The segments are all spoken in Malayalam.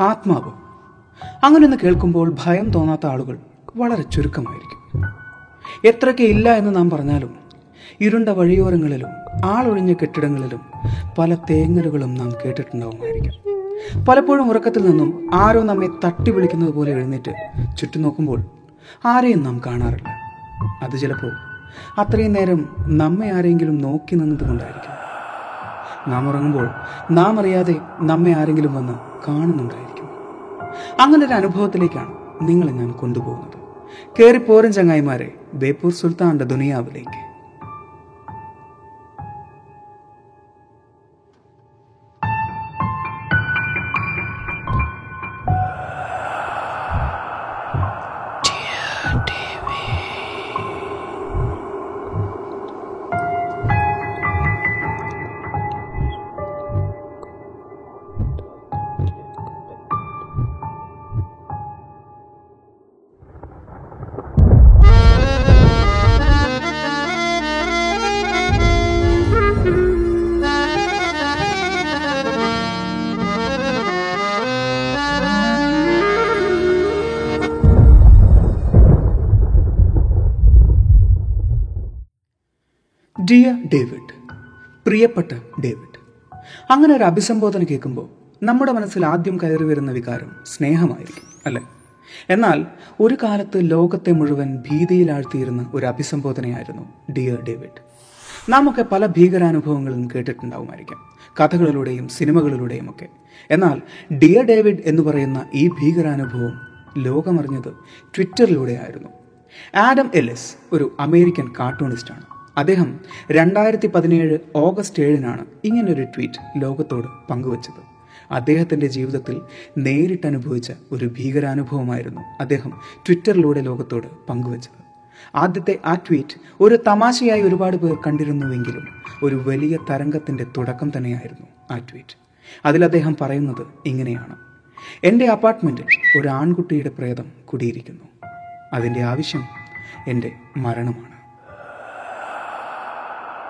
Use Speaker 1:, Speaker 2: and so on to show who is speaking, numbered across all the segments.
Speaker 1: ആത്മാവ്. അങ്ങനെയൊന്ന് കേൾക്കുമ്പോൾ ഭയം തോന്നാത്ത ആളുകൾ വളരെ ചുരുക്കമായിരിക്കും. എത്രയൊക്കെ ഇല്ല എന്ന് നാം പറഞ്ഞാലും ഇരുണ്ട വഴിയോരങ്ങളിലും ആളൊഴിഞ്ഞ കെട്ടിടങ്ങളിലും പല തേങ്ങലുകളും നാം കേട്ടിട്ടുണ്ടാവുമായിരിക്കും. പലപ്പോഴും ഉറക്കത്തിൽ നിന്നും ആരോ നമ്മെ തട്ടി വിളിക്കുന്നത് പോലെ എഴുന്നേറ്റ് ചുറ്റും നോക്കുമ്പോൾ ആരെയും നാം കാണാറില്ല. അത് ചിലപ്പോൾ അത്രയും നേരം നമ്മെ ആരെങ്കിലും നോക്കി നിന്നതുകൊണ്ടായിരിക്കും. നാം ഉറങ്ങുമ്പോൾ നാം അറിയാതെ നമ്മെ ആരെങ്കിലും വന്ന് കാണുന്നുണ്ടായിരിക്കും. അങ്ങനെ ഒരു അനുഭവത്തിലേക്കാണ് നിങ്ങളെ ഞാൻ കൊണ്ടുപോകുന്നത്. കയറിപ്പോരൻ ചങ്ങായിമാരെ ബേപ്പൂർ സുൽത്താന്റെ ദുനിയാവിലേക്ക്. ഡിയർ ഡേവിഡ് പ്രിയപ്പെട്ട ഡേവിഡ് അങ്ങനെ ഒരു അഭിസംബോധന കേൾക്കുമ്പോൾ നമ്മുടെ മനസ്സിൽ ആദ്യം കയറി വരുന്ന വികാരം സ്നേഹമായിരിക്കും അല്ലേ? എന്നാൽ ഒരു കാലത്ത് ലോകത്തെ മുഴുവൻ ഭീതിയിലാഴ്ത്തിയിരുന്ന ഒരു അഭിസംബോധനയായിരുന്നു ഡിയർ ഡേവിഡ് നാമൊക്കെ പല ഭീകരാനുഭവങ്ങളും കേട്ടിട്ടുണ്ടാവുമായിരിക്കാം കഥകളിലൂടെയും സിനിമകളിലൂടെയും ഒക്കെ. എന്നാൽ ഡിയർ ഡേവിഡ് എന്ന് പറയുന്ന ഈ ഭീകരാനുഭവം ലോകമറിഞ്ഞത് ട്വിറ്ററിലൂടെയായിരുന്നു ആഡം എല്ലിസ് ഒരു അമേരിക്കൻ കാർട്ടൂണിസ്റ്റാണ് അദ്ദേഹം രണ്ടായിരത്തി പതിനേഴ് ഓഗസ്റ്റ് ഏഴിനാണ് ഇങ്ങനൊരു ട്വീറ്റ് ലോകത്തോട് പങ്കുവച്ചത്. അദ്ദേഹത്തിന്റെ ജീവിതത്തിൽ നേരിട്ടനുഭവിച്ച ഒരു ഭീകരാനുഭവമായിരുന്നു അദ്ദേഹം ട്വിറ്ററിലൂടെ ലോകത്തോട് പങ്കുവച്ചത്. ആദ്യത്തെ ആ ട്വീറ്റ് ഒരു തമാശയായി ഒരുപാട് പേർ കണ്ടിരുന്നുവെങ്കിലും ഒരു വലിയ തരംഗത്തിന്റെ തുടക്കം തന്നെയായിരുന്നു ആ ട്വീറ്റ്. അതിൽ അദ്ദേഹം പറയുന്നത് ഇങ്ങനെയാണ്. എന്റെ അപ്പാർട്ട്മെന്റിൽ ഒരു ആൺകുട്ടിയുടെ പ്രേതം കുടിയിരിക്കുന്നു. അതിന്റെ ആവശ്യം എന്റെ മരണമാണ്.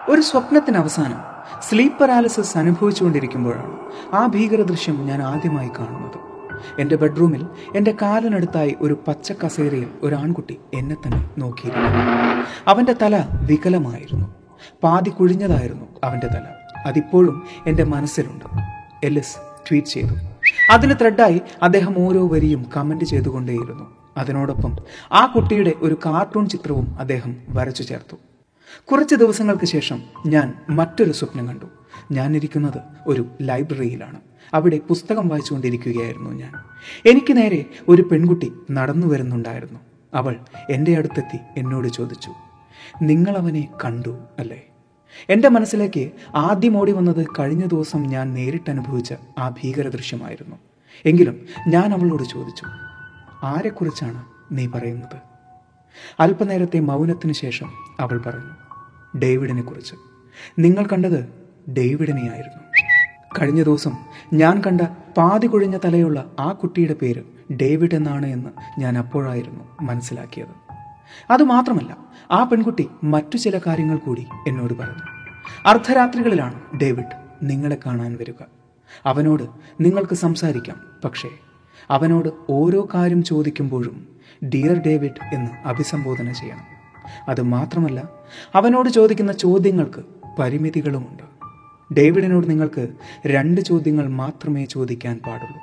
Speaker 1: ഒരു സ്വപ്നത്തിന് അവസാനം സ്ലീപ്പ് പരാലിസിസ് അനുഭവിച്ചുകൊണ്ടിരിക്കുമ്പോഴാണ് ആ ഭീകര ദൃശ്യം ഞാൻ ആദ്യമായി കാണുന്നത്. എന്റെ ബെഡ്റൂമിൽ എന്റെ കാലിനടുത്തായി ഒരു പച്ച കസേരയിൽ ഒരു ആൺകുട്ടി എന്നെ തന്നെ നോക്കിയിരുന്നു. അവന്റെ തല വികലമായിരുന്നു. പാതി കുഴിഞ്ഞതായിരുന്നു അവന്റെ തല. അതിപ്പോഴും എന്റെ മനസ്സിലുണ്ട്. എല്ലിസ് ട്വീറ്റ് ചെയ്തു. അതിന് ത്രെഡായി അദ്ദേഹം ഓരോ വരിയും കമന്റ് ചെയ്തുകൊണ്ടേയിരുന്നു. അതിനോടൊപ്പം ആ കുട്ടിയുടെ ഒരു കാർട്ടൂൺ ചിത്രവും അദ്ദേഹം വരച്ചു ചേർത്തു. കുറച്ച് ദിവസങ്ങൾക്ക് ശേഷം ഞാൻ മറ്റൊരു സ്വപ്നം കണ്ടു. ഞാനിരിക്കുന്നത് ഒരു ലൈബ്രറിയിലാണ്. അവിടെ പുസ്തകം വായിച്ചുകൊണ്ടിരിക്കുകയായിരുന്നു ഞാൻ. എനിക്ക് നേരെ ഒരു പെൺകുട്ടി നടന്നു വരുന്നുണ്ടായിരുന്നു. അവൾ എന്റെ അടുത്തെത്തി എന്നോട് ചോദിച്ചു നിങ്ങളവനെ കണ്ടു അല്ലേ? എന്റെ മനസ്സിലേക്ക് ആദ്യം ഓടി വന്നത് കഴിഞ്ഞ ദിവസം ഞാൻ നേരിട്ട് അനുഭവിച്ച ആ ഭീകര ദൃശ്യമായിരുന്നു എങ്കിലും ഞാൻ അവളോട് ചോദിച്ചു ആരെക്കുറിച്ചാണ് നീ പറയുന്നത്? അല്പനേരത്തെ മൗനത്തിന് ശേഷം അവൾ പറഞ്ഞു ഡേവിഡിനെ കുറിച്ച് നിങ്ങൾ കണ്ടത് ഡേവിഡിനെയായിരുന്നു. കഴിഞ്ഞ ദിവസം ഞാൻ കണ്ട പാതി കുഴിഞ്ഞ തലയുള്ള ആ കുട്ടിയുടെ പേര് ഡേവിഡ് എന്നാണ് എന്ന് ഞാൻ അപ്പോഴായിരുന്നു മനസ്സിലാക്കിയത്. അതുമാത്രമല്ല ആ പെൺകുട്ടി മറ്റു ചില കാര്യങ്ങൾ കൂടി എന്നോട് പറഞ്ഞു. അർദ്ധരാത്രികളിലാണ് ഡേവിഡ് നിങ്ങളെ കാണാൻ വരിക. അവനോട് നിങ്ങൾക്ക് സംസാരിക്കാം പക്ഷേ അവനോട് ഓരോ കാര്യം ചോദിക്കുമ്പോഴും ഡിയർ ഡേവിഡ് എന്ന് അഭിസംബോധന ചെയ്യണം. അത് മാത്രമല്ല അവനോട് ചോദിക്കുന്ന ചോദ്യങ്ങൾക്ക് പരിമിതികളുമുണ്ട്. ഡേവിഡിനോട് നിങ്ങൾക്ക് രണ്ട് ചോദ്യങ്ങൾ മാത്രമേ ചോദിക്കാൻ പാടുള്ളൂ.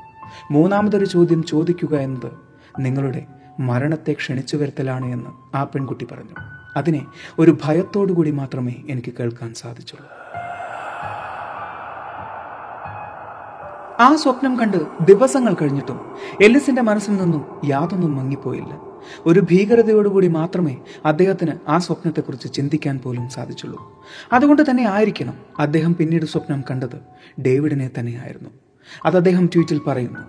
Speaker 1: മൂന്നാമതൊരു ചോദ്യം ചോദിക്കുക എന്നത് നിങ്ങളുടെ മരണത്തെ ക്ഷണിച്ചു വരുത്തലാണ് എന്ന് ആ പെൺകുട്ടി പറഞ്ഞു. അതിനെ ഒരു ഭയത്തോടു കൂടി മാത്രമേ എനിക്ക് കേൾക്കാൻ സാധിച്ചുള്ളൂ. ആ സ്വപ്നം കണ്ട് ദിവസങ്ങൾ കഴിഞ്ഞിട്ടും എല്ലിസിന്റെ മനസ്സിൽ നിന്നും യാതൊന്നും മങ്ങിപ്പോയില്ല. ഒരു ഭീകരതയോടുകൂടി മാത്രമേ അദ്ദേഹത്തിന് ആ സ്വപ്നത്തെക്കുറിച്ച് ചിന്തിക്കാൻ പോലും സാധിച്ചുള്ളൂ. അതുകൊണ്ട് തന്നെ ആയിരിക്കണം അദ്ദേഹം പിന്നീട് സ്വപ്നം കണ്ടത്. ഡേവിഡിനെ തന്നെയായിരുന്നു. അത് അദ്ദേഹം ട്വീറ്റിൽ പറയുന്നു.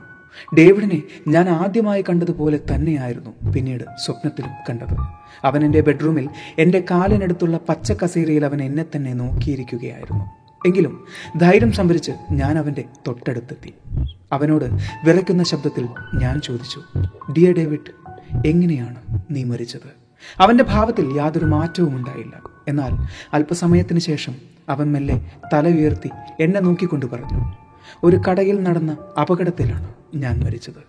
Speaker 1: ഡേവിഡിനെ ഞാൻ ആദ്യമായി കണ്ടതുപോലെ തന്നെയായിരുന്നു പിന്നീട് സ്വപ്നത്തിലും കണ്ടത്. അവൻ എന്റെ ബെഡ്റൂമിൽ എന്റെ കാലിനടുത്തുള്ള പച്ച കസേരയിൽ അവൻ എന്നെ തന്നെ നോക്കിയിരിക്കുകയായിരുന്നു. എങ്കിലും ധൈര്യം സംഭരിച്ച് ഞാൻ അവന്റെ തൊട്ടടുത്തെത്തി. അവനോട് വിറയ്ക്കുന്ന ശബ്ദത്തിൽ ഞാൻ ചോദിച്ചു ഡിയർ ഡേവിഡ് എങ്ങനെയാണ് നീ മരിച്ചത്? അവന്റെ ഭാവത്തിൽ യാതൊരു മാറ്റവും ഉണ്ടായില്ല. എന്നാൽ അല്പസമയത്തിന് ശേഷം അവൻ മെല്ലെ തല ഉയർത്തി എന്നെ നോക്കിക്കൊണ്ട് പറഞ്ഞു ഒരു കടയിൽ നടന്ന അപകടത്തിലാണ് ഞാൻ മരിച്ചത്.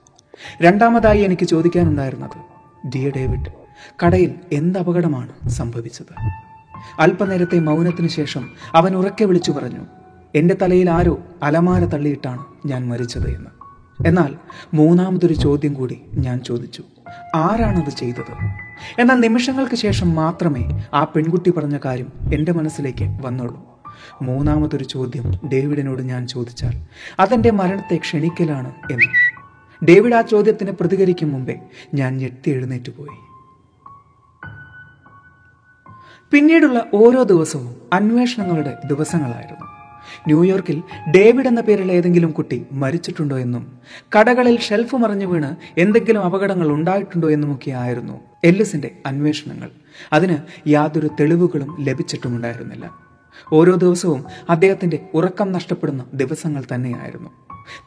Speaker 1: രണ്ടാമതായി എനിക്ക് ചോദിക്കാനുണ്ടായിരുന്നത് ഡിയ ഡേവിഡ് കടയിൽ എന്ത് അപകടമാണ് സംഭവിച്ചത്? അല്പനേരത്തെ മൗനത്തിന് ശേഷം അവൻ ഉറക്കെ വിളിച്ചു പറഞ്ഞു എന്റെ തലയിൽ ആരോ അലമാര തള്ളിയിട്ടാണ് ഞാൻ മരിച്ചത് എന്ന്. എന്നാൽ മൂന്നാമതൊരു ചോദ്യം കൂടി ഞാൻ ചോദിച്ചു ആരാണത് ചെയ്തത്? എന്നാൽ നിമിഷങ്ങൾക്ക് ശേഷം മാത്രമേ ആ പെൺകുട്ടി പറഞ്ഞ കാര്യം എന്റെ മനസ്സിലേക്ക് വന്നുള്ളൂ. മൂന്നാമതൊരു ചോദ്യം ഡേവിഡിനോട് ഞാൻ ചോദിച്ചാൽ അതെന്റെ മരണത്തെ ക്ഷണിക്കലാണ് എന്ന്. ഡേവിഡ് ആ ചോദ്യത്തിന് പ്രതികരിക്കും മുമ്പേ ഞാൻ ഞെട്ടി എഴുന്നേറ്റ് പോയി. പിന്നീടുള്ള ഓരോ ദിവസവും അന്വേഷണങ്ങളുടെ ദിവസങ്ങളായിരുന്നു. ന്യൂയോർക്കിൽ ഡേവിഡ് എന്ന പേരിൽ ഏതെങ്കിലും കുട്ടി മരിച്ചിട്ടുണ്ടോ എന്നും കടകളിൽ ഷെൽഫ് മറിഞ്ഞു വീണ് എന്തെങ്കിലും അപകടങ്ങൾ ഉണ്ടായിട്ടുണ്ടോ എന്നുമൊക്കെ ആയിരുന്നു എല്ലിസിന്റെ അന്വേഷണങ്ങൾ. അതിന് യാതൊരു തെളിവുകളും ലഭിച്ചിട്ടുമുണ്ടായിരുന്നില്ല. ഓരോ ദിവസവും അദ്ദേഹത്തിന്റെ ഉറക്കം നഷ്ടപ്പെടുന്ന ദിവസങ്ങൾ തന്നെയായിരുന്നു.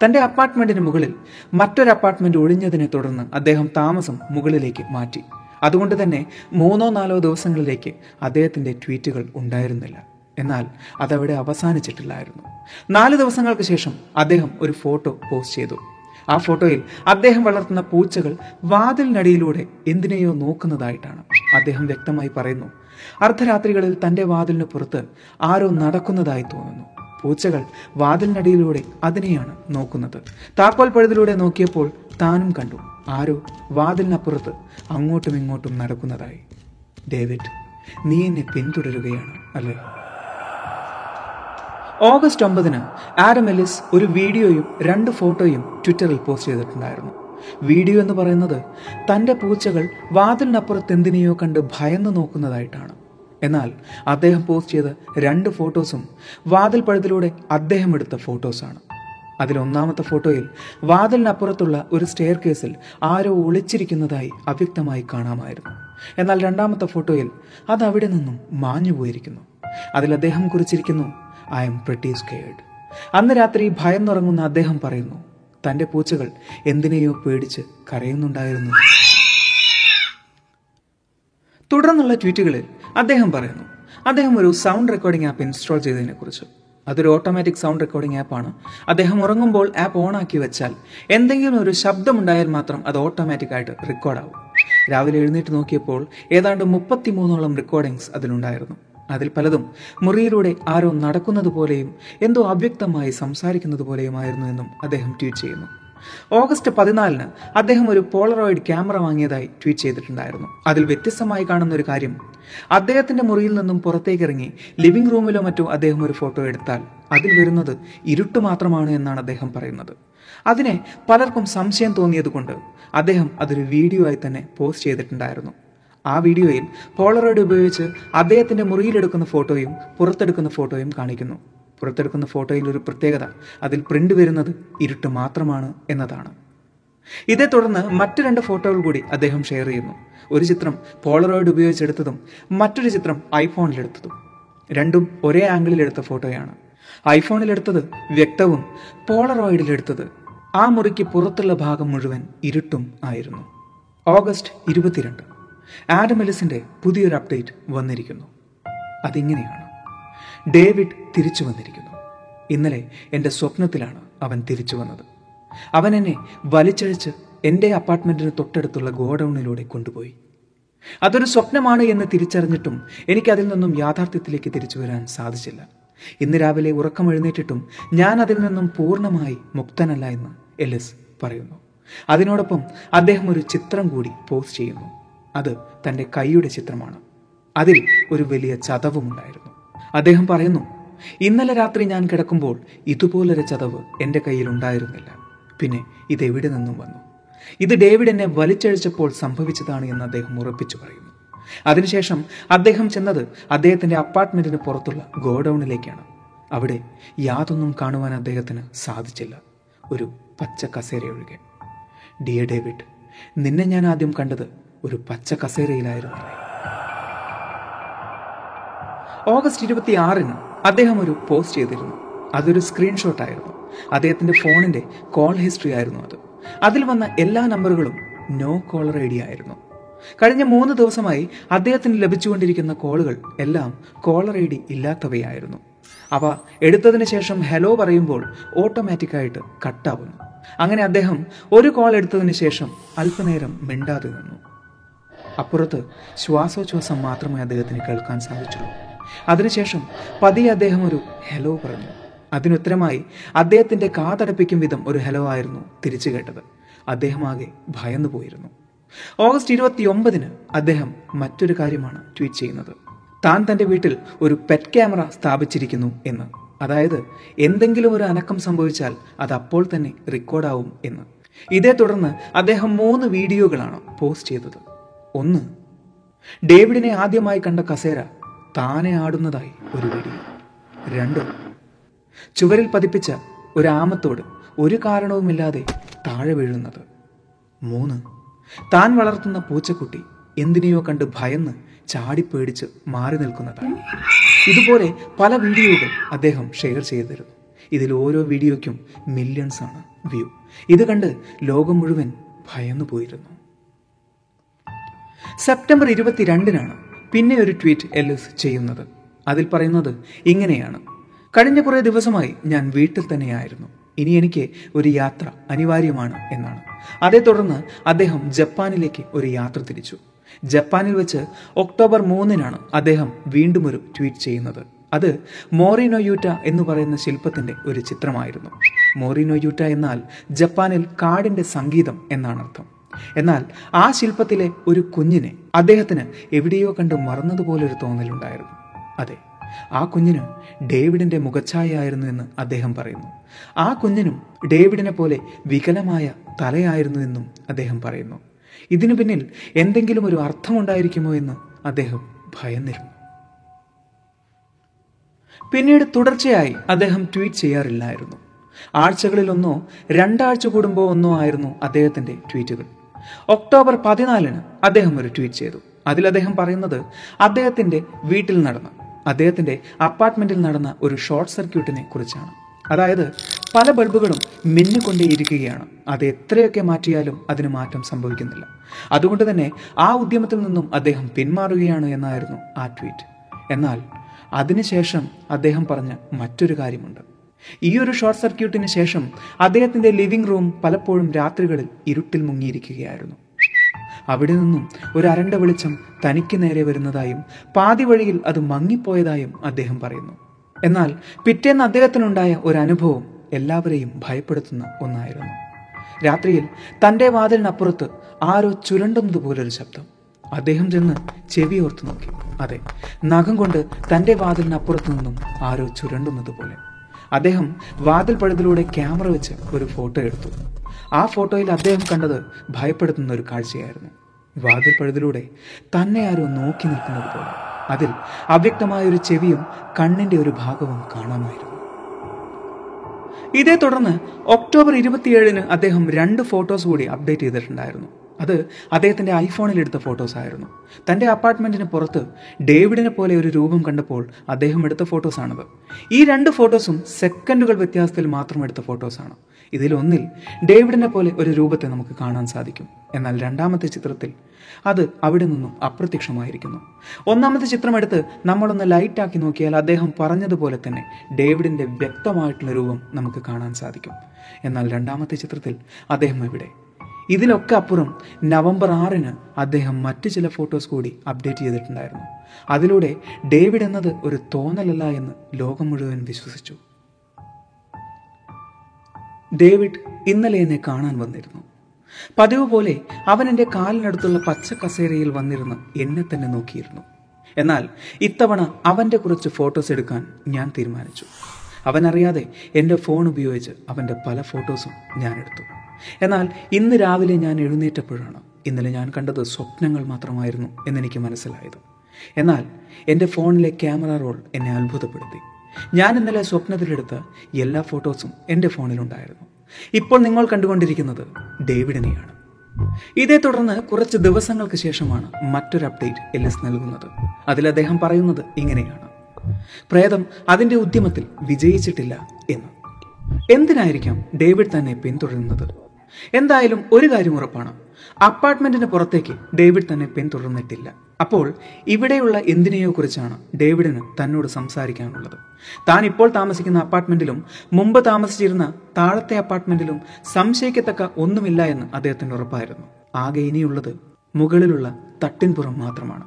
Speaker 1: തന്റെ അപ്പാർട്ട്മെന്റിന് മുകളിൽ മറ്റൊരു അപ്പാർട്ട്മെന്റ് ഒഴിഞ്ഞതിനെ തുടർന്ന് അദ്ദേഹം താമസം മുകളിലേക്ക് മാറ്റി. അതുകൊണ്ട് തന്നെ മൂന്നോ നാലോ ദിവസങ്ങളിലേക്ക് അദ്ദേഹത്തിന്റെ ട്വീറ്റുകൾ ഉണ്ടായിരുന്നില്ല. എന്നാൽ അതവിടെ അവസാനിച്ചിട്ടില്ലായിരുന്നു. നാല് ദിവസങ്ങൾക്ക് ശേഷം അദ്ദേഹം ഒരു ഫോട്ടോ പോസ്റ്റ് ചെയ്തു. ആ ഫോട്ടോയിൽ അദ്ദേഹം വളർത്തുന്ന പൂച്ചകൾ വാതിലിനടിയിലൂടെ എന്തിനെയോ നോക്കുന്നതായിട്ടാണ് അദ്ദേഹം വ്യക്തമായി പറയുന്നു. അർദ്ധരാത്രികളിൽ തന്റെ വാതിലിന് പുറത്ത് ആരോ നടക്കുന്നതായി തോന്നുന്നു. പൂച്ചകൾ വാതിലിനടിയിലൂടെ അതിനെയാണ് നോക്കുന്നത്. താക്കോൽ പഴുതിലൂടെ നോക്കിയപ്പോൾ താനും കണ്ടു. ആരോ വാതിലിനപ്പുറത്ത് അങ്ങോട്ടും ഇങ്ങോട്ടും നടക്കുന്നതായി. ഡേവിഡ് നീ എന്നെ പിന്തുടരുകയാണ് അല്ലേ? ഓഗസ്റ്റ് ഒമ്പതിന് ആഡം എലിസ് ഒരു വീഡിയോയും രണ്ട് ഫോട്ടോയും ട്വിറ്ററിൽ പോസ്റ്റ് ചെയ്തിട്ടുണ്ടായിരുന്നു. വീഡിയോ എന്ന് പറയുന്നത് തന്റെ പൂച്ചകൾ വാതിലിനപ്പുറത്ത് എന്തിനെയോ കണ്ട് ഭയന്ന് നോക്കുന്നതായിട്ടാണ്. എന്നാൽ അദ്ദേഹം പോസ്റ്റ് ചെയ്ത രണ്ട് ഫോട്ടോസും വാതിൽ പഴുതിലൂടെ അദ്ദേഹം എടുത്ത ഫോട്ടോസാണ്. അതിലൊന്നാമത്തെ ഫോട്ടോയിൽ വാതിലിനപ്പുറത്തുള്ള ഒരു സ്റ്റെയർ കേസിൽ ആരോ ഒളിച്ചിരിക്കുന്നതായി അവ്യക്തമായി കാണാമായിരുന്നു. എന്നാൽ രണ്ടാമത്തെ ഫോട്ടോയിൽ അത് അവിടെ നിന്നും മാഞ്ഞു പോയിരിക്കുന്നു അതിൽ അദ്ദേഹം കുറിച്ചിരിക്കുന്നു ഐ എം പ്രിട്ടി സ്കേഡ് അന്ന് രാത്രി ഭയം നിറങ്ങുന്ന അദ്ദേഹം പറയുന്നു തന്റെ പൂച്ചകൾ എന്തിനെയോ പേടിച്ച് കരയുന്നുണ്ടായിരുന്നു. തുടർന്നുള്ള ട്വീറ്റുകളിൽ അദ്ദേഹം പറയുന്നു അദ്ദേഹം ഒരു സൗണ്ട് റെക്കോർഡിംഗ് ആപ്പ് ഇൻസ്റ്റാൾ ചെയ്തതിനെക്കുറിച്ച്. അതൊരു ഓട്ടോമാറ്റിക് സൗണ്ട് റെക്കോർഡിംഗ് ആപ്പാണ് അദ്ദേഹം ഉറങ്ങുമ്പോൾ ആപ്പ് ഓൺ ആക്കി വെച്ചാൽ എന്തെങ്കിലും ഒരു ശബ്ദമുണ്ടായാൽ മാത്രം അത് ഓട്ടോമാറ്റിക് ആയിട്ട് റെക്കോർഡാവും രാവിലെ എഴുന്നേറ്റ് നോക്കിയപ്പോൾ ഏതാണ്ട് മുപ്പത്തിമൂന്നോളം റെക്കോർഡിങ്സ് അതിലുണ്ടായിരുന്നു. അതിൽ പലതും മുറിയിലൂടെ ആരോ നടക്കുന്നത് പോലെയും എന്തോ അവ്യക്തമായി സംസാരിക്കുന്നത് പോലെയുമായിരുന്നു എന്നും അദ്ദേഹം ട്വീറ്റ് ചെയ്യുന്നു. ഓഗസ്റ്റ് പതിനാലിന് അദ്ദേഹം ഒരു പോളറോയിഡ് ക്യാമറ വാങ്ങിയതായി ട്വീറ്റ് ചെയ്തിട്ടുണ്ടായിരുന്നു. അതിൽ വ്യത്യസ്തമായി കാണുന്ന ഒരു കാര്യം അദ്ദേഹത്തിന്റെ മുറിയിൽ നിന്നും പുറത്തേക്ക് ഇറങ്ങി ലിവിംഗ് റൂമിലോ മറ്റോ അദ്ദേഹം ഒരു ഫോട്ടോ എടുത്താൽ അതിൽ വരുന്നത് ഇരുട്ട് മാത്രമാണ് എന്നാണ് അദ്ദേഹം പറയുന്നത്. അതിനെ പലർക്കും സംശയം തോന്നിയതുകൊണ്ട് അദ്ദേഹം അതൊരു വീഡിയോ ആയി തന്നെ പോസ്റ്റ് ചെയ്തിട്ടുണ്ടായിരുന്നു. ആ വീഡിയോയിൽ പോളറോയിഡ് ഉപയോഗിച്ച് അദ്ദേഹത്തിന്റെ മുറിയിലെടുക്കുന്ന ഫോട്ടോയും പുറത്തെടുക്കുന്ന ഫോട്ടോയും കാണിക്കുന്നു. പുറത്തെടുക്കുന്ന ഫോട്ടോയിൽ ഒരു പ്രത്യേകത അതിൽ പ്രിന്റ് വരുന്നത് ഇരുട്ട് മാത്രമാണ് എന്നതാണ്. ഇതേ തുടർന്ന് മറ്റു രണ്ട് ഫോട്ടോകൾ കൂടി അദ്ദേഹം ഷെയർ ചെയ്യുന്നു. ഒരു ചിത്രം പോളറോയിഡ് ഉപയോഗിച്ചെടുത്തതും മറ്റൊരു ചിത്രം ഐഫോണിലെടുത്തതും. രണ്ടും ഒരേ ആംഗിളിൽ എടുത്ത ഫോട്ടോയാണ്. ഐഫോണിലെടുത്തത് വ്യക്തവും പോളറോയിഡിലെടുത്തത് ആ മുറിക്ക് പുറത്തുള്ള ഭാഗം മുഴുവൻ ഇരുട്ടും ആയിരുന്നു. ഓഗസ്റ്റ് ഇരുപത്തിരണ്ട്. ആഡം എലിസിന്റെ പുതിയൊരു അപ്ഡേറ്റ് വന്നിരിക്കുന്നു. അതിങ്ങനെയാണ്. ഡേവിഡ് തിരിച്ചു വന്നിരിക്കുന്നു. ഇന്നലെ എന്റെ സ്വപ്നത്തിലാണ് അവൻ തിരിച്ചു വന്നത്. അവൻ എന്നെ വലിച്ചഴിച്ച് എന്റെ അപ്പാർട്ട്മെന്റിന് തൊട്ടടുത്തുള്ള ഗോഡൌണിലൂടെ കൊണ്ടുപോയി. അതൊരു സ്വപ്നമാണ് എന്ന് തിരിച്ചറിഞ്ഞിട്ടും എനിക്ക് അതിൽ നിന്നും യാഥാർത്ഥ്യത്തിലേക്ക് തിരിച്ചു വരാൻ സാധിച്ചില്ല. ഇന്ന് രാവിലെ ഉറക്കം എഴുന്നേറ്റിട്ടും ഞാൻ അതിൽ നിന്നും പൂർണമായി മുക്തനല്ല എന്ന് എലിസ് പറയുന്നു. അതിനോടൊപ്പം അദ്ദേഹം ഒരു ചിത്രം കൂടി പോസ്റ്റ് ചെയ്യുന്നു. അത് തന്റെ കൈയുടെ ചിത്രമാണ്. അതിൽ ഒരു വലിയ ചതവുമുണ്ടായിരുന്നു. അദ്ദേഹം പറയുന്നു ഇന്നലെ രാത്രി ഞാൻ കിടക്കുമ്പോൾ ഇതുപോലൊരു ചതവ് എന്റെ കയ്യിൽ ഉണ്ടായിരുന്നില്ല. പിന്നെ ഇതെവിടെ നിന്നും വന്നു? ഇത് ഡേവിഡ് എന്നെ വലിച്ചഴിച്ചപ്പോൾ സംഭവിച്ചതാണ് എന്ന് അദ്ദേഹം ഉറപ്പിച്ചു പറയുന്നു. അതിനുശേഷം അദ്ദേഹം ചെന്നത് അദ്ദേഹത്തിന്റെ അപ്പാർട്ട്മെന്റിന് പുറത്തുള്ള ഗോഡൌണിലേക്കാണ്. അവിടെ യാതൊന്നും കാണുവാൻ അദ്ദേഹത്തിന് സാധിച്ചില്ല. ഒരു പച്ച കസേര ഒഴികെ ഡിയർ ഡേവിഡ് നിന്നെ ഞാൻ ആദ്യം കണ്ടത് ഒരു പച്ച കസേരയിലായിരുന്നു. ഓഗസ്റ്റ് ഇരുപത്തി ആറിന് അദ്ദേഹം ഒരു പോസ്റ്റ് ചെയ്തിരുന്നു. അതൊരു സ്ക്രീൻഷോട്ട് ആയിരുന്നു. അദ്ദേഹത്തിന്റെ ഫോണിന്റെ കോൾ ഹിസ്റ്ററി ആയിരുന്നു അത്. അതിൽ വന്ന എല്ലാ നമ്പറുകളും നോ കോളർ ഐ ഡി ആയിരുന്നു. കഴിഞ്ഞ മൂന്ന് ദിവസമായി അദ്ദേഹത്തിന് ലഭിച്ചുകൊണ്ടിരിക്കുന്ന കോളുകൾ എല്ലാം കോളർ ഐ ഡി ഇല്ലാത്തവയായിരുന്നു. അവ എടുത്തതിന് ശേഷം ഹലോ പറയുമ്പോൾ ഓട്ടോമാറ്റിക്കായിട്ട് കട്ടാവുന്നു അങ്ങനെ അദ്ദേഹം ഒരു കോൾ എടുത്തതിന് ശേഷം അല്പനേരം മിണ്ടാതെ നിന്നു. അപ്പുറത്ത് ശ്വാസോച്ഛ്വാസം മാത്രമേ അദ്ദേഹത്തിന് കേൾക്കാൻ സാധിച്ചുള്ളൂ. അതിനുശേഷം പതിയെ അദ്ദേഹം ഒരു ഹലോ പറഞ്ഞു. അതിനുത്തരമായി അദ്ദേഹത്തിന്റെ കാതടപ്പിക്കും വിധം ഒരു ഹലോ ആയിരുന്നു തിരിച്ചു കേട്ടത്. അദ്ദേഹം ആകെ ഭയന്നു പോയിരുന്നു. ഓഗസ്റ്റ് ഇരുപത്തി ഒമ്പതിന് അദ്ദേഹം മറ്റൊരു കാര്യമാണ് ട്വീറ്റ് ചെയ്യുന്നത്. താൻ തന്റെ വീട്ടിൽ ഒരു പെറ്റ് ക്യാമറ സ്ഥാപിച്ചിരിക്കുന്നു എന്ന്. അതായത് എന്തെങ്കിലും ഒരു അനക്കം സംഭവിച്ചാൽ അത് അപ്പോൾ തന്നെ റെക്കോർഡാവും എന്ന്. ഇതേ തുടർന്ന് അദ്ദേഹം മൂന്ന് വീഡിയോകളാണ് പോസ്റ്റ് ചെയ്തത്. ഒന്ന്. ഡേവിഡിനെ ആദ്യമായി കണ്ട കസേര താനെ ആടുന്നതായി ഒരു വീഡിയോ രണ്ട്. ചുവരിൽ പതിപ്പിച്ച ഒരു ആമത്തോട് ഒരു കാരണവുമില്ലാതെ താഴെ വീഴുന്നത്. മൂന്ന്. താൻ വളർത്തുന്ന പൂച്ചക്കുട്ടി എന്തിനെയോ കണ്ട് ഭയന്ന് ചാടിപ്പേടിച്ച് മാറി നിൽക്കുന്നതായി ഇതുപോലെ പല വീഡിയോകൾ അദ്ദേഹം ഷെയർ ചെയ്തിരുന്നു. ഇതിൽ ഓരോ വീഡിയോയ്ക്കും മില്യൺസ് ആണ് വ്യൂ ഇത് കണ്ട് ലോകം മുഴുവൻ ഭയന്നു പോയിരുന്നു സെപ്റ്റംബർ ഇരുപത്തിരണ്ടിനാണ് പിന്നെ ഒരു ട്വീറ്റ് എല്ലിസ് ചെയ്യുന്നത്. അതിൽ പറയുന്നത് ഇങ്ങനെയാണ്. കഴിഞ്ഞ കുറേ ദിവസമായി ഞാൻ വീട്ടിൽ തന്നെയായിരുന്നു. ഇനി എനിക്ക് ഒരു യാത്ര അനിവാര്യമാണ് എന്നാണ്. അതേ തുടർന്ന് അദ്ദേഹം ജപ്പാനിലേക്ക് ഒരു യാത്ര തിരിച്ചു. ജപ്പാനിൽ വെച്ച് ഒക്ടോബർ മൂന്നിനാണ് അദ്ദേഹം വീണ്ടും ഒരു ട്വീറ്റ് ചെയ്യുന്നത്. അത് മോറിനോയൂറ്റ എന്ന് പറയുന്ന ശില്പത്തിന്റെ ഒരു ചിത്രമായിരുന്നു. മോറിനോയൂറ്റ എന്നാൽ ജപ്പാനിൽ കാടിന്റെ സംഗീതം എന്നാണ് അർത്ഥം എന്നാൽ ആ ശില്പത്തിലെ ഒരു കുഞ്ഞിനെ അദ്ദേഹത്തിന് എവിടെയോ കണ്ട് മറന്നതുപോലൊരു തോന്നലുണ്ടായിരുന്നു. അതെ ആ കുഞ്ഞിന് ഡേവിഡിന്റെ മുഖച്ഛായയായിരുന്നു എന്ന് അദ്ദേഹം പറയുന്നു. ആ കുഞ്ഞിനും ഡേവിഡിനെ പോലെ വികലമായ തലയായിരുന്നു എന്നും അദ്ദേഹം പറയുന്നു. ഇതിനു പിന്നിൽ എന്തെങ്കിലും ഒരു അർത്ഥമുണ്ടായിരിക്കുമോ എന്ന് അദ്ദേഹം ഭയന്നിരുന്നു. പിന്നീട് തുടർച്ചയായി അദ്ദേഹം ട്വീറ്റ് ചെയ്യാറില്ലായിരുന്നു. ആഴ്ചകളിലൊന്നോ രണ്ടാഴ്ച കൂടുമ്പോ ഒന്നോ ആയിരുന്നു അദ്ദേഹത്തിന്റെ ട്വീറ്റുകൾ. ഒക്ടോബർ പതിനാലിന് അദ്ദേഹം ഒരു ട്വീറ്റ് ചെയ്തു. അതിൽ അദ്ദേഹം പറയുന്നത് അദ്ദേഹത്തിന്റെ വീട്ടിൽ നടന്ന അദ്ദേഹത്തിന്റെ അപ്പാർട്ട്മെന്റിൽ നടന്ന ഒരു ഷോർട്ട് സർക്യൂട്ടിനെ കുറിച്ചാണ്. അതായത് പല ബൾബുകളും മിന്നിക്കൊണ്ടേയിരിക്കുകയാണ് അത് എത്രയൊക്കെ മാറ്റിയാലും അതിന് മാറ്റം സംഭവിക്കുന്നില്ല. അതുകൊണ്ട് തന്നെ ആ ഉദ്യമത്തിൽ നിന്നും അദ്ദേഹം പിന്മാറുകയാണ് എന്നായിരുന്നു ആ ട്വീറ്റ്. എന്നാൽ അതിനുശേഷം അദ്ദേഹം പറഞ്ഞ മറ്റൊരു കാര്യമുണ്ട്. ഈ ഒരു ഷോർട്ട് സർക്യൂട്ടിന് ശേഷം അദ്ദേഹത്തിന്റെ ലിവിംഗ് റൂം പലപ്പോഴും രാത്രികളിൽ ഇരുട്ടിൽ മുങ്ങിയിരിക്കുകയായിരുന്നു. അവിടെ നിന്നും ഒരു അരണ്ട വെളിച്ചം തനിക്ക് നേരെ വരുന്നതായും പാതി വഴിയിൽ അത് മങ്ങിപ്പോയതായും അദ്ദേഹം പറയുന്നു. എന്നാൽ പിറ്റേന്ന് അദ്ദേഹത്തിനുണ്ടായ ഒരു അനുഭവം എല്ലാവരെയും ഭയപ്പെടുത്തുന്ന ഒന്നായിരുന്നു. രാത്രിയിൽ തന്റെ വാതിലിനപ്പുറത്ത് ആരോ ചുരണ്ടുന്നത് പോലൊരു ശബ്ദം. അദ്ദേഹം ചെന്ന് ചെവി ഓർത്തു നോക്കി. അതെ നഖം കൊണ്ട് തന്റെ വാതിലിനപ്പുറത്തു നിന്നും ആരോ ചുരണ്ടുന്നത് പോലെ. അദ്ദേഹം വാതിൽ പഴുതിലൂടെ ക്യാമറ വെച്ച് ഒരു ഫോട്ടോ എടുത്തു. ആ ഫോട്ടോയിൽ അദ്ദേഹം കണ്ടത് ഭയപ്പെടുത്തുന്ന ഒരു കാഴ്ചയായിരുന്നു. വാതിൽ പഴുതിലൂടെ തന്നെ ആരോ നോക്കി നിൽക്കുന്നത് പോലെ. അതിൽ അവ്യക്തമായ ഒരു ചെവിയും കണ്ണിന്റെ ഒരു ഭാഗവും കാണാമായിരുന്നു. ഇതേ തുടർന്ന് ഒക്ടോബർ ഇരുപത്തിയേഴിന് അദ്ദേഹം രണ്ട് ഫോട്ടോസ് കൂടി അപ്ഡേറ്റ് ചെയ്തിട്ടുണ്ടായിരുന്നു. അത് അദ്ദേഹത്തിന്റെ ഐഫോണിലെടുത്ത ഫോട്ടോസ് ആയിരുന്നു. തന്റെ അപ്പാർട്ട്മെന്റിന് പുറത്ത് ഡേവിഡിനെ പോലെ ഒരു രൂപം കണ്ടപ്പോൾ അദ്ദേഹം എടുത്ത ഫോട്ടോസാണത് ഈ രണ്ട് ഫോട്ടോസും സെക്കൻഡുകൾ വ്യത്യാസത്തിൽ മാത്രം എടുത്ത ഫോട്ടോസാണ് ഇതിലൊന്നിൽ ഡേവിഡിനെ പോലെ ഒരു രൂപത്തെ നമുക്ക് കാണാൻ സാധിക്കും. എന്നാൽ രണ്ടാമത്തെ ചിത്രത്തിൽ അത് അവിടെ നിന്നും അപ്രത്യക്ഷമായിരിക്കുന്നു. ഒന്നാമത്തെ ചിത്രമെടുത്ത് നമ്മളൊന്ന് ലൈറ്റാക്കി നോക്കിയാൽ അദ്ദേഹം പറഞ്ഞതുപോലെ തന്നെ ഡേവിഡിന്റെ വ്യക്തമായിട്ടുള്ള രൂപം നമുക്ക് കാണാൻ സാധിക്കും. എന്നാൽ രണ്ടാമത്തെ ചിത്രത്തിൽ അദ്ദേഹം എവിടെ? ഇതിലൊക്കെ അപ്പുറം നവംബർ ആറിന് അദ്ദേഹം മറ്റു ചില ഫോട്ടോസ് കൂടി അപ്ഡേറ്റ് ചെയ്തിട്ടുണ്ടായിരുന്നു. അതിലൂടെ ഡേവിഡ് എന്നത് ഒരു തോന്നലല്ല എന്ന് ലോകം മുഴുവൻ വിശ്വസിച്ചു. ഡേവിഡ് ഇന്നലെ എന്നെ കാണാൻ വന്നിരുന്നു. പതിവ് പോലെ അവൻ എന്റെ കാലിനടുത്തുള്ള പച്ച കസേരയിൽ വന്നിരുന്ന് എന്നെ തന്നെ നോക്കിയിരുന്നു. എന്നാൽ ഇത്തവണ അവന്റെ കുറച്ച് ഫോട്ടോസ് എടുക്കാൻ ഞാൻ തീരുമാനിച്ചു. അവനറിയാതെ എന്റെ ഫോൺ ഉപയോഗിച്ച് അവന്റെ പല ഫോട്ടോസും ഞാൻ എടുത്തു. എന്നാൽ ഇന്ന് രാവിലെ ഞാൻ എഴുന്നേറ്റപ്പോഴാണ് ഇന്നലെ ഞാൻ കണ്ടത് സ്വപ്നങ്ങൾ മാത്രമായിരുന്നു എന്നെനിക്ക് മനസ്സിലായത്. എന്നാൽ എന്റെ ഫോണിലെ ക്യാമറ റോൾ എന്നെ അത്ഭുതപ്പെടുത്തി. ഞാൻ ഇന്നലെ സ്വപ്നത്തിലെടുത്ത എല്ലാ ഫോട്ടോസും എന്റെ ഫോണിലുണ്ടായിരുന്നു. ഇപ്പോൾ നിങ്ങൾ കണ്ടുകൊണ്ടിരിക്കുന്നത് ഡേവിഡിനെയാണ്. ഇതേ തുടർന്ന് കുറച്ച് ദിവസങ്ങൾക്ക് ശേഷമാണ് മറ്റൊരു അപ്ഡേറ്റ് എൽഎസ് നൽകുന്നത്. അതിൽ അദ്ദേഹം പറയുന്നത് ഇങ്ങനെയാണ്. പ്രേതം അതിന്റെ ഉദ്യമത്തിൽ വിജയിച്ചിട്ടില്ല എന്ന്. എന്തിനായിരിക്കാം ഡേവിഡ് തന്നെ പിന്തുടരുന്നത്? എന്തായാലും ഒരു കാര്യം ഉറപ്പാണ്. അപ്പാർട്ട്മെന്റിന് പുറത്തേക്ക് ഡേവിഡ് തന്നെ പിന്തുടർന്നിട്ടില്ല. അപ്പോൾ ഇവിടെയുള്ള എന്തിനെയോ കുറിച്ചാണ് ഡേവിഡിന് തന്നോട് സംസാരിക്കാനുള്ളത്. താൻ ഇപ്പോൾ താമസിക്കുന്ന അപ്പാർട്ട്മെന്റിലും മുമ്പ് താമസിച്ചിരുന്ന താഴത്തെ അപ്പാർട്ട്മെന്റിലും സംശയിക്കത്തക്ക ഒന്നുമില്ല എന്ന് അദ്ദേഹത്തിന് ഉറപ്പായിരുന്നു. ആകെ ഇനിയുള്ളത് മുകളിലുള്ള തട്ടിൻപുറം മാത്രമാണ്.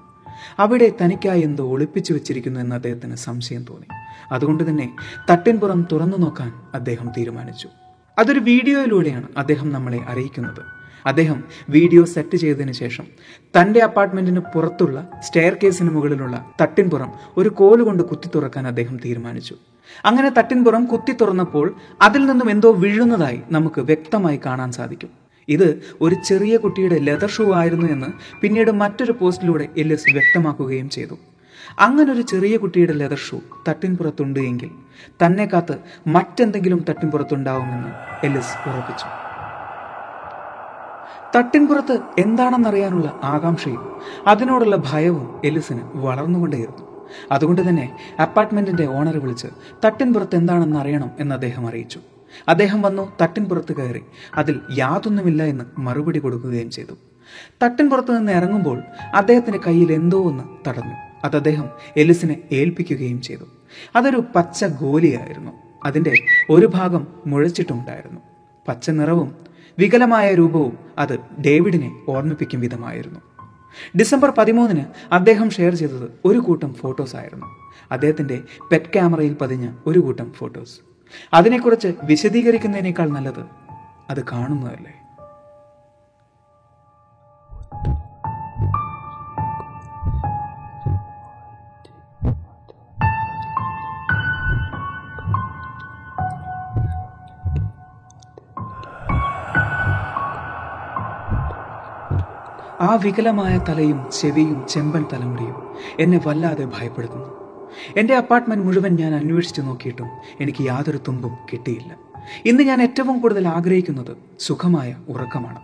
Speaker 1: അവിടെ തനിക്കായി എന്തോ ഒളിപ്പിച്ചു വെച്ചിരിക്കുന്നു എന്ന് അദ്ദേഹത്തിന് സംശയം തോന്നി. അതുകൊണ്ട് തന്നെ തട്ടിൻപുറം തുറന്നു നോക്കാൻ അദ്ദേഹം തീരുമാനിച്ചു. അതൊരു വീഡിയോയിലൂടെയാണ് അദ്ദേഹം നമ്മളെ അറിയിക്കുന്നത്. അദ്ദേഹം വീഡിയോ സെറ്റ് ചെയ്തതിനു ശേഷം തന്റെ അപ്പാർട്ട്മെന്റിന് പുറത്തുള്ള സ്റ്റെയർ കേസിന് മുകളിലുള്ള തട്ടിൻപുറം ഒരു കോൽ കൊണ്ട് കുത്തി തുറക്കാൻ അദ്ദേഹം തീരുമാനിച്ചു. അങ്ങനെ തട്ടിൻപുറം കുത്തി തുറന്നപ്പോൾ അതിൽ നിന്നും എന്തോ വീഴുന്നതായി നമുക്ക് വ്യക്തമായി കാണാൻ സാധിക്കും. ഇത് ഒരു ചെറിയ കുട്ടിയുടെ ലെതർ ഷൂ ആയിരുന്നു എന്ന് പിന്നീട് മറ്റൊരു പോസ്റ്റിലൂടെ എല്ലിസ് വ്യക്തമാക്കുകയും ചെയ്തു. അങ്ങനെ ഒരു ചെറിയ കുട്ടിയുടെ ലെതർ ഷൂ തട്ടിൻപുറത്തുണ്ട് എങ്കിൽ തന്നെ കാത്ത് മറ്റെന്തെങ്കിലും തട്ടിൻപുറത്തുണ്ടാവുമെന്ന് എലിസ് ഉറപ്പിച്ചു. തട്ടിൻപുറത്ത് എന്താണെന്നറിയാനുള്ള ആകാംക്ഷയും അതിനോടുള്ള ഭയവും എലിസിന് വളർന്നുകൊണ്ടേയിരുന്നു അതുകൊണ്ട് തന്നെ അപ്പാർട്ട്മെന്റിന്റെ ഓണർ വിളിച്ച് തട്ടിൻപുറത്ത് എന്താണെന്ന് അറിയണം എന്ന് അദ്ദേഹം അറിയിച്ചു. അദ്ദേഹം വന്നു തട്ടിൻപുറത്ത് കയറി അതിൽ യാതൊന്നുമില്ല എന്ന് മറുപടി കൊടുക്കുകയും ചെയ്തു. തട്ടിൻപുറത്ത് നിന്ന് ഇറങ്ങുമ്പോൾ അദ്ദേഹത്തിന്റെ കയ്യിൽ എന്തോ ഒന്ന് തടഞ്ഞു. അത് അദ്ദേഹം എലിസിനെ ഏൽപ്പിക്കുകയും ചെയ്തു. അതൊരു പച്ച ഗോലിയായിരുന്നു. അതിന്റെ ഒരു ഭാഗം മുഴച്ചിട്ടുണ്ടായിരുന്നു പച്ച നിറവും വികലമായ രൂപവും അത് ഡേവിഡിനെ ഓർമ്മിപ്പിക്കും വിധമായിരുന്നു. ഡിസംബർ പതിമൂന്നിന് അദ്ദേഹം ഷെയർ ചെയ്തത് ഒരു കൂട്ടം ഫോട്ടോസ് ആയിരുന്നു. അദ്ദേഹത്തിന്റെ പെറ്റ് ക്യാമറയിൽ പതിഞ്ഞ ഒരു കൂട്ടം ഫോട്ടോസ്. അതിനെക്കുറിച്ച് വിശദീകരിക്കുന്നതിനേക്കാൾ നല്ലത് അത് കാണുന്നതല്ലേ? ആ വികലമായ തലയും ചെവിയും ചെമ്പൻ തലമുടിയും എന്നെ വല്ലാതെ ഭയപ്പെടുത്തുന്നു. എന്റെ അപ്പാർട്ട്മെന്റ് മുഴുവൻ ഞാൻ അന്വേഷിച്ചു നോക്കിയിട്ടും എനിക്ക് യാതൊരു തുമ്പും കിട്ടിയില്ല. ഇന്ന് ഞാൻ ഏറ്റവും കൂടുതൽ ആഗ്രഹിക്കുന്നത് സുഖമായ ഉറക്കമാണ്.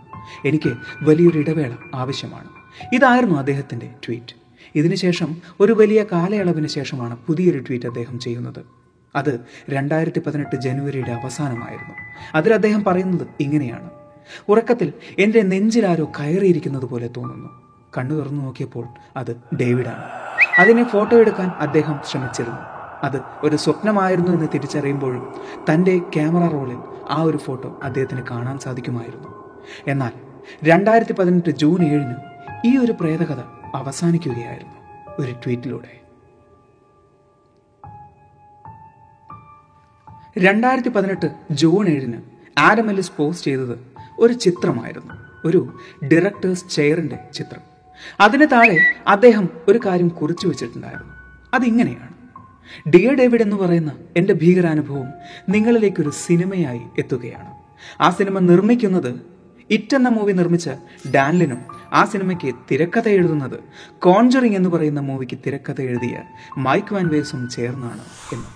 Speaker 1: എനിക്ക് വലിയൊരു ഇടവേള ആവശ്യമാണ്. ഇതായിരുന്നു അദ്ദേഹത്തിന്റെ ട്വീറ്റ്. ഇതിനുശേഷം ഒരു വലിയ കാലയളവിന് ശേഷമാണ് പുതിയൊരു ട്വീറ്റ് അദ്ദേഹം ചെയ്യുന്നത്. അത് രണ്ടായിരത്തി പതിനെട്ട് ജനുവരിയുടെ അവസാനമായിരുന്നു. അതിൽ അദ്ദേഹം പറയുന്നത് ഇങ്ങനെയാണ്. ഉറക്കത്തിൽ എന്റെ നെഞ്ചിലാരോ കയറിയിരിക്കുന്നത് പോലെ തോന്നുന്നു. കണ്ണു തുറന്നു നോക്കിയപ്പോൾ അത് ഡേവിഡാണ്. അതിനെ ഫോട്ടോ എടുക്കാൻ അദ്ദേഹം ശ്രമിച്ചിരുന്നു. അത് ഒരു സ്വപ്നമായിരുന്നു എന്ന് തിരിച്ചറിയുമ്പോഴും തന്റെ ക്യാമറ റോളിൽ ആ ഒരു ഫോട്ടോ അദ്ദേഹത്തിന് കാണാൻ സാധിക്കുമായിരുന്നു. എന്നാൽ രണ്ടായിരത്തി പതിനെട്ട് ജൂൺ ഏഴിന് ഈ ഒരു പ്രേതകഥ അവസാനിക്കുകയായിരുന്നു ഒരു ട്വീറ്റിലൂടെ. രണ്ടായിരത്തി പതിനെട്ട് ജൂൺ ഏഴിന് ആഡം എല്ലിസ് പോസ്റ്റ് ചെയ്തത് ഒരു ചിത്രമായിരുന്നു. ഒരു ഡയറക്ടേഴ്സ് ചെയറിന്റെ ചിത്രം. അതിന് താഴെ അദ്ദേഹം ഒരു കാര്യം കുറിച്ചു വെച്ചിട്ടുണ്ടായിരുന്നു. അതിങ്ങനെയാണ്. ഡിയർ ഡേവിഡ് എന്ന് പറയുന്ന എന്റെ ഭീകരാനുഭവം നിങ്ങളിലേക്കൊരു സിനിമയായി എത്തുകയാണ്. ആ സിനിമ നിർമ്മിക്കുന്നത് ഇറ്റ് എന്ന മൂവി നിർമ്മിച്ച ഡാൻലിനും ആ സിനിമയ്ക്ക് തിരക്കഥ എഴുതുന്നത് കോൺജറിങ് എന്ന് പറയുന്ന മൂവിക്ക് തിരക്കഥ എഴുതിയ മൈക്ക് വാൻവേസും ചേർന്നാണ് എന്ന്.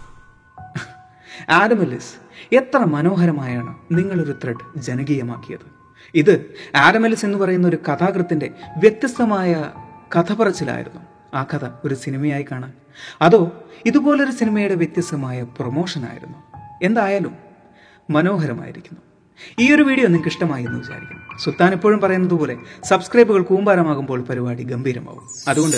Speaker 1: ആഡമലിസ് എത്ര മനോഹരമായാണ് നിങ്ങളൊരു ത്രെഡ് ജനകീയമാക്കിയത്. ഇത് ആഡമലിസ് എന്ന് പറയുന്ന ഒരു കഥാകൃത്തിന്റെ വ്യത്യസ്തമായ കഥ പറച്ചിലായിരുന്നു ആ കഥ ഒരു സിനിമയായി കാണാൻ. അതോ ഇതുപോലൊരു സിനിമയുടെ വ്യത്യസ്തമായ പ്രൊമോഷനായിരുന്നു. എന്തായാലും മനോഹരമായിരിക്കുന്നു. ഈ ഒരു വീഡിയോ നിങ്ങൾക്ക് ഇഷ്ടമായി എന്ന് വിചാരിക്കുന്നു. സുൽത്താൻ എപ്പോഴും പറയുന്നത് പോലെ സബ്സ്ക്രൈബുകൾ കൂമ്പാരമാകുമ്പോൾ പരിപാടി ഗംഭീരമാവും. അതുകൊണ്ട്